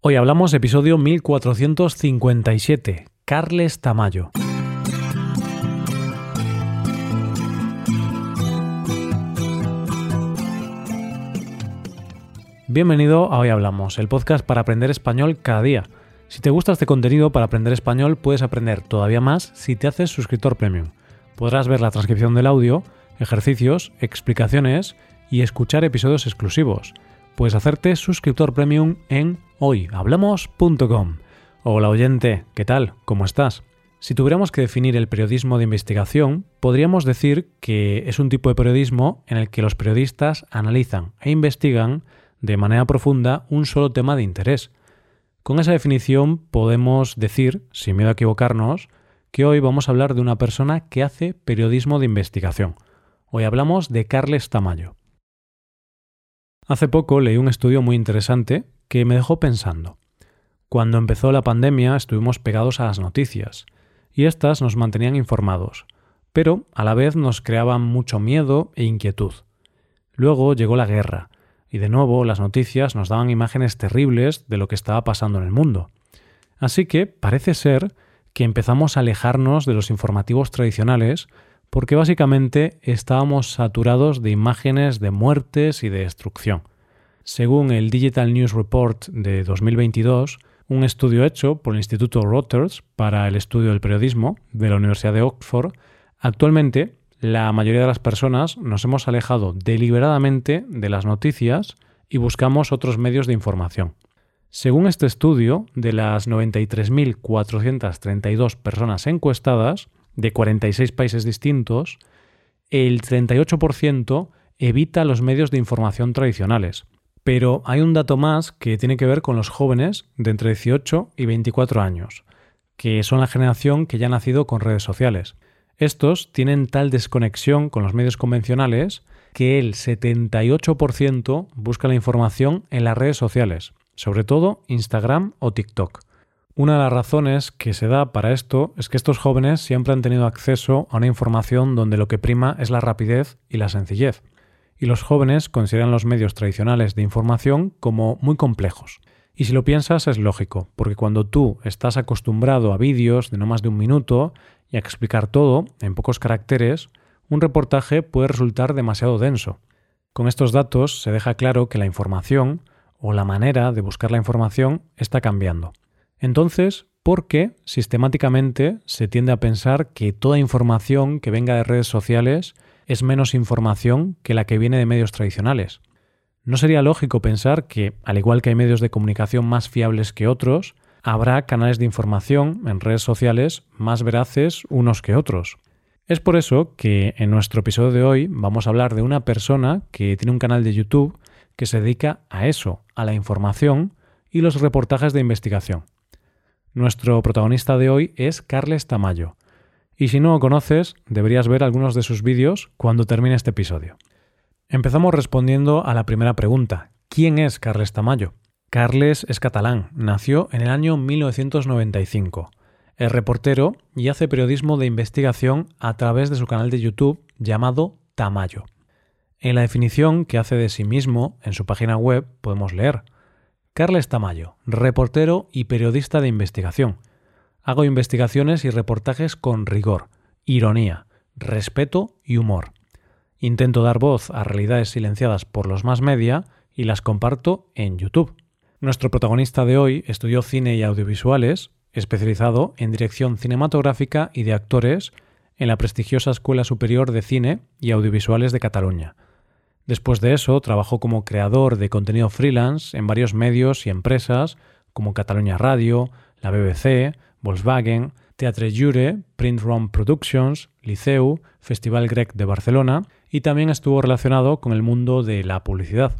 Hoy hablamos episodio 1457, Carles Tamayo. Bienvenido a Hoy Hablamos, el podcast para aprender español cada día. Si te gusta este contenido para aprender español, puedes aprender todavía más si te haces suscriptor premium. Podrás ver la transcripción del audio, ejercicios, explicaciones y escuchar episodios exclusivos. Puedes hacerte suscriptor premium en hoyhablamos.com. Hola oyente, ¿qué tal? ¿Cómo estás? Si tuviéramos que definir el periodismo de investigación, podríamos decir que es un tipo de periodismo en el que los periodistas analizan e investigan de manera profunda un solo tema de interés. Con esa definición podemos decir, sin miedo a equivocarnos, que hoy vamos a hablar de una persona que hace periodismo de investigación. Hoy hablamos de Carles Tamayo. Hace poco leí un estudio muy interesante que me dejó pensando. Cuando empezó la pandemia estuvimos pegados a las noticias, y éstas nos mantenían informados, pero a la vez nos creaban mucho miedo e inquietud. Luego llegó la guerra, y de nuevo las noticias nos daban imágenes terribles de lo que estaba pasando en el mundo. Así que parece ser que empezamos a alejarnos de los informativos tradicionales porque básicamente estábamos saturados de imágenes de muertes y de destrucción. Según el Digital News Report de 2022, un estudio hecho por el Instituto Reuters para el estudio del periodismo de la Universidad de Oxford, actualmente la mayoría de las personas nos hemos alejado deliberadamente de las noticias y buscamos otros medios de información. Según este estudio, de las 93.432 personas encuestadas, de 46 países distintos, el 38% evita los medios de información tradicionales. Pero hay un dato más que tiene que ver con los jóvenes de entre 18 y 24 años, que son la generación que ya ha nacido con redes sociales. Estos tienen tal desconexión con los medios convencionales que el 78% busca la información en las redes sociales, sobre todo Instagram o TikTok. Una de las razones que se da para esto es que estos jóvenes siempre han tenido acceso a una información donde lo que prima es la rapidez y la sencillez. Y los jóvenes consideran los medios tradicionales de información como muy complejos. Y si lo piensas es lógico, porque cuando tú estás acostumbrado a vídeos de no más de un minuto y a explicar todo en pocos caracteres, un reportaje puede resultar demasiado denso. Con estos datos se deja claro que la información o la manera de buscar la información está cambiando. Entonces, ¿por qué sistemáticamente se tiende a pensar que toda información que venga de redes sociales es menos información que la que viene de medios tradicionales? ¿No sería lógico pensar que, al igual que hay medios de comunicación más fiables que otros, habrá canales de información en redes sociales más veraces unos que otros? Es por eso que en nuestro episodio de hoy vamos a hablar de una persona que tiene un canal de YouTube que se dedica a eso, a la información y los reportajes de investigación. Nuestro protagonista de hoy es Carles Tamayo. Y si no lo conoces, deberías ver algunos de sus vídeos cuando termine este episodio. Empezamos respondiendo a la primera pregunta. ¿Quién es Carles Tamayo? Carles es catalán, nació en el año 1995. Es reportero y hace periodismo de investigación a través de su canal de YouTube llamado Tamayo. En la definición que hace de sí mismo en su página web podemos leer Carles Tamayo, reportero y periodista de investigación. Hago investigaciones y reportajes con rigor, ironía, respeto y humor. Intento dar voz a realidades silenciadas por los más media y las comparto en YouTube. Nuestro protagonista de hoy estudió cine y audiovisuales, especializado en dirección cinematográfica y de actores en la prestigiosa Escuela Superior de Cine y Audiovisuales de Cataluña Después de eso, trabajó como creador de contenido freelance en varios medios y empresas como Cataluña Radio, la BBC, Volkswagen, Teatre Jure, Print Room Productions, Liceu, Festival Grec de Barcelona y también estuvo relacionado con el mundo de la publicidad.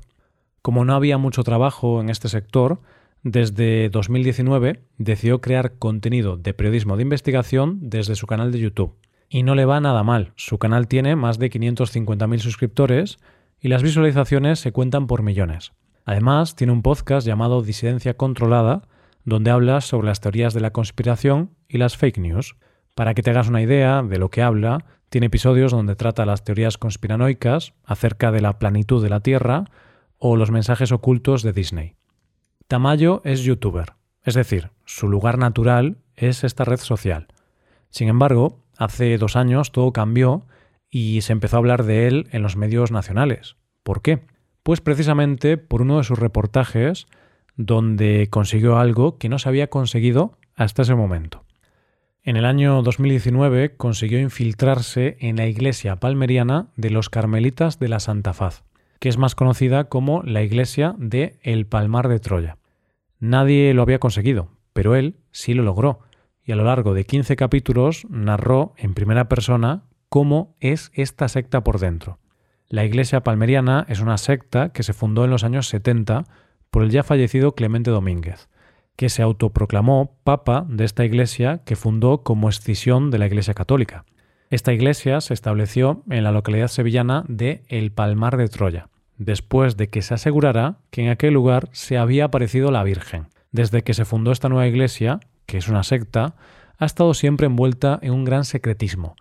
Como no había mucho trabajo en este sector, desde 2019 decidió crear contenido de periodismo de investigación desde su canal de YouTube. Y no le va nada mal, su canal tiene más de 550.000 suscriptores y las visualizaciones se cuentan por millones. Además, tiene un podcast llamado Disidencia Controlada, donde habla sobre las teorías de la conspiración y las fake news. Para que te hagas una idea de lo que habla, tiene episodios donde trata las teorías conspiranoicas acerca de la planitud de la Tierra o los mensajes ocultos de Disney. Tamayo es youtuber, es decir, su lugar natural es esta red social. Sin embargo, hace dos años todo cambió y se empezó a hablar de él en los medios nacionales. ¿Por qué? Pues precisamente por uno de sus reportajes donde consiguió algo que no se había conseguido hasta ese momento. En el año 2019 consiguió infiltrarse en la iglesia palmeriana de los Carmelitas de la Santa Faz, que es más conocida como la iglesia de El Palmar de Troya. Nadie lo había conseguido, pero él sí lo logró, y a lo largo de 15 capítulos narró en primera persona cómo es esta secta por dentro. La Iglesia Palmeriana es una secta que se fundó en los años 70 por el ya fallecido Clemente Domínguez, que se autoproclamó papa de esta iglesia que fundó como escisión de la Iglesia Católica. Esta iglesia se estableció en la localidad sevillana de El Palmar de Troya, después de que se asegurara que en aquel lugar se había aparecido la Virgen. Desde que se fundó esta nueva iglesia, que es una secta, ha estado siempre envuelta en un gran secretismo,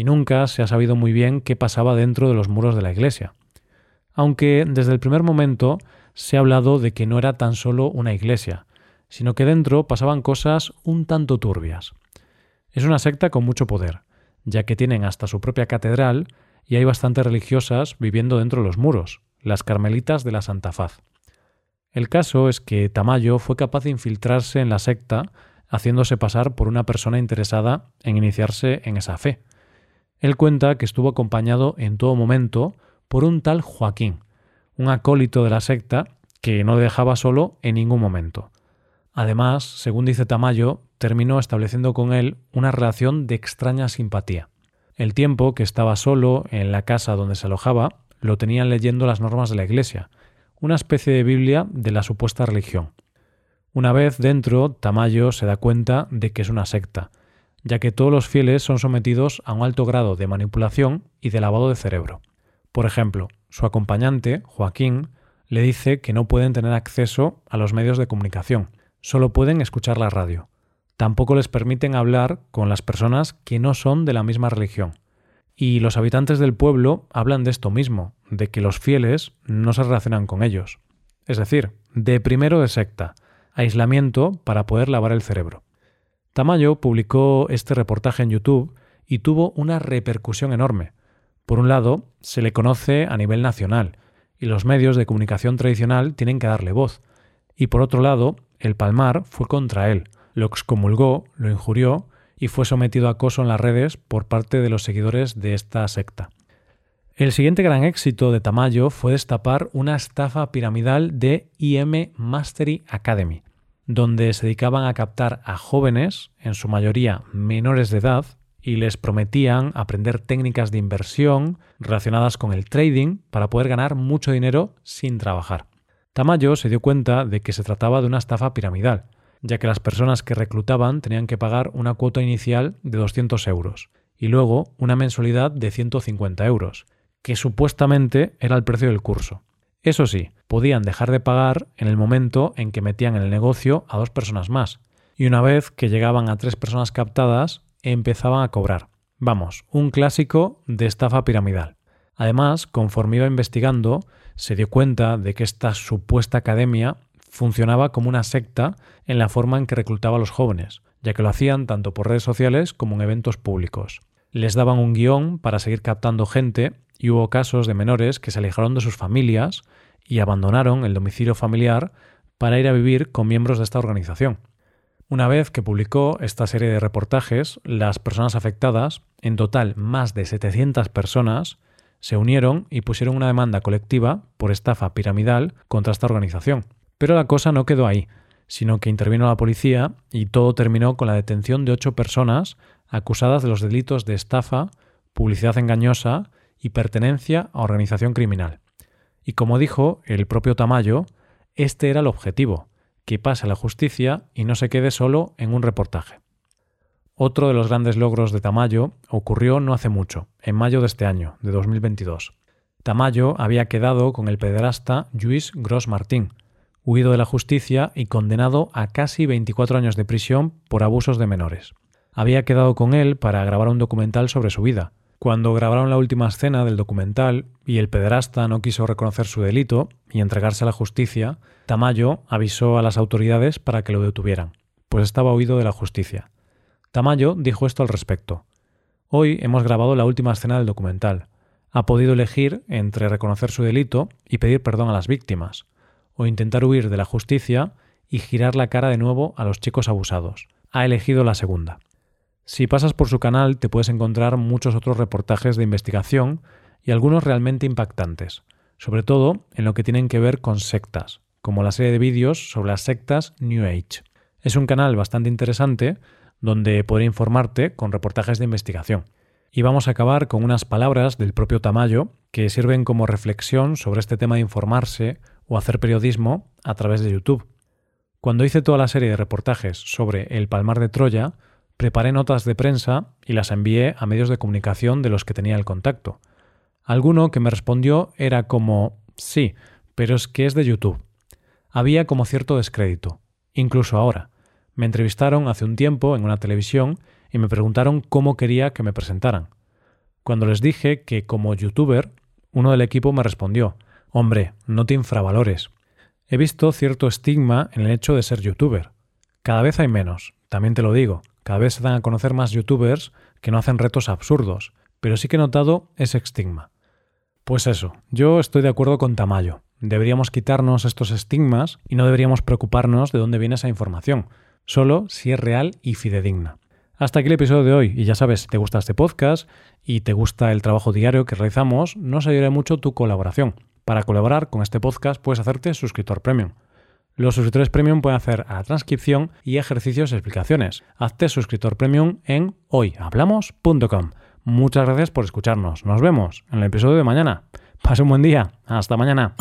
y nunca se ha sabido muy bien qué pasaba dentro de los muros de la iglesia. Aunque desde el primer momento se ha hablado de que no era tan solo una iglesia, sino que dentro pasaban cosas un tanto turbias. Es una secta con mucho poder, ya que tienen hasta su propia catedral y hay bastantes religiosas viviendo dentro de los muros, las carmelitas de la Santa Faz. El caso es que Tamayo fue capaz de infiltrarse en la secta haciéndose pasar por una persona interesada en iniciarse en esa fe, él cuenta que estuvo acompañado en todo momento por un tal Joaquín, un acólito de la secta que no le dejaba solo en ningún momento. Además, según dice Tamayo, terminó estableciendo con él una relación de extraña simpatía. El tiempo que estaba solo en la casa donde se alojaba lo tenían leyendo las normas de la Iglesia, una especie de Biblia de la supuesta religión. Una vez dentro, Tamayo se da cuenta de que es una secta, ya que todos los fieles son sometidos a un alto grado de manipulación y de lavado de cerebro. Por ejemplo, su acompañante, Joaquín, le dice que no pueden tener acceso a los medios de comunicación, solo pueden escuchar la radio. Tampoco les permiten hablar con las personas que no son de la misma religión. Y los habitantes del pueblo hablan de esto mismo, de que los fieles no se relacionan con ellos. Es decir, de primero de secta, aislamiento para poder lavar el cerebro. Tamayo publicó este reportaje en YouTube y tuvo una repercusión enorme. Por un lado, se le conoce a nivel nacional y los medios de comunicación tradicional tienen que darle voz. Y por otro lado, el Palmar fue contra él, lo excomulgó, lo injurió y fue sometido a acoso en las redes por parte de los seguidores de esta secta. El siguiente gran éxito de Tamayo fue destapar una estafa piramidal de IM Mastery Academy, donde se dedicaban a captar a jóvenes, en su mayoría menores de edad, y les prometían aprender técnicas de inversión relacionadas con el trading para poder ganar mucho dinero sin trabajar. Tamayo se dio cuenta de que se trataba de una estafa piramidal, ya que las personas que reclutaban tenían que pagar una cuota inicial de 200 euros y luego una mensualidad de 150 euros, que supuestamente era el precio del curso. Eso sí, podían dejar de pagar en el momento en que metían en el negocio a dos personas más, y una vez que llegaban a tres personas captadas, empezaban a cobrar. Vamos, un clásico de estafa piramidal. Además, conforme iba investigando, se dio cuenta de que esta supuesta academia funcionaba como una secta en la forma en que reclutaba a los jóvenes, ya que lo hacían tanto por redes sociales como en eventos públicos. Les daban un guion para seguir captando gente y hubo casos de menores que se alejaron de sus familias y abandonaron el domicilio familiar para ir a vivir con miembros de esta organización. Una vez que publicó esta serie de reportajes, las personas afectadas, en total más de 700 personas, se unieron y pusieron una demanda colectiva por estafa piramidal contra esta organización. Pero la cosa no quedó ahí, sino que intervino la policía y todo terminó con la detención de ocho personas acusadas de los delitos de estafa, publicidad engañosa y pertenencia a organización criminal. Y como dijo el propio Tamayo, este era el objetivo, que pase a la justicia y no se quede solo en un reportaje. Otro de los grandes logros de Tamayo ocurrió no hace mucho, en mayo de este año, de 2022. Tamayo había quedado con el pederasta Luis Gros Martín, huido de la justicia y condenado a casi 24 años de prisión por abusos de menores. Había quedado con él para grabar un documental sobre su vida, Cuando grabaron la última escena del documental y el pederasta no quiso reconocer su delito y entregarse a la justicia, Tamayo avisó a las autoridades para que lo detuvieran, pues estaba huido de la justicia. Tamayo dijo esto al respecto. Hoy hemos grabado la última escena del documental. Ha podido elegir entre reconocer su delito y pedir perdón a las víctimas, o intentar huir de la justicia y girar la cara de nuevo a los chicos abusados. Ha elegido la segunda. Si pasas por su canal te puedes encontrar muchos otros reportajes de investigación y algunos realmente impactantes, sobre todo en lo que tienen que ver con sectas, como la serie de vídeos sobre las sectas New Age. Es un canal bastante interesante donde podré informarte con reportajes de investigación. Y vamos a acabar con unas palabras del propio Tamayo que sirven como reflexión sobre este tema de informarse o hacer periodismo a través de YouTube. Cuando hice toda la serie de reportajes sobre el Palmar de Troya, Preparé notas de prensa y las envié a medios de comunicación de los que tenía el contacto. Alguno que me respondió era como sí, pero es que es de YouTube. Había como cierto descrédito, incluso ahora. Me entrevistaron hace un tiempo en una televisión y me preguntaron cómo quería que me presentaran. Cuando les dije que como youtuber, uno del equipo me respondió, hombre, no te infravalores. He visto cierto estigma en el hecho de ser youtuber. Cada vez hay menos, también te lo digo. Cada vez se dan a conocer más youtubers que no hacen retos absurdos, pero sí que he notado ese estigma. Pues eso, yo estoy de acuerdo con Tamayo. Deberíamos quitarnos estos estigmas y no deberíamos preocuparnos de dónde viene esa información, solo si es real y fidedigna. Hasta aquí el episodio de hoy y ya sabes, si te gusta este podcast y te gusta el trabajo diario que realizamos, nos ayudará mucho tu colaboración. Para colaborar con este podcast puedes hacerte suscriptor premium. Los suscriptores premium pueden hacer a la transcripción y ejercicios y explicaciones. Hazte suscriptor premium en hoyhablamos.com. Muchas gracias por escucharnos. Nos vemos en el episodio de mañana. Pase un buen día. Hasta mañana.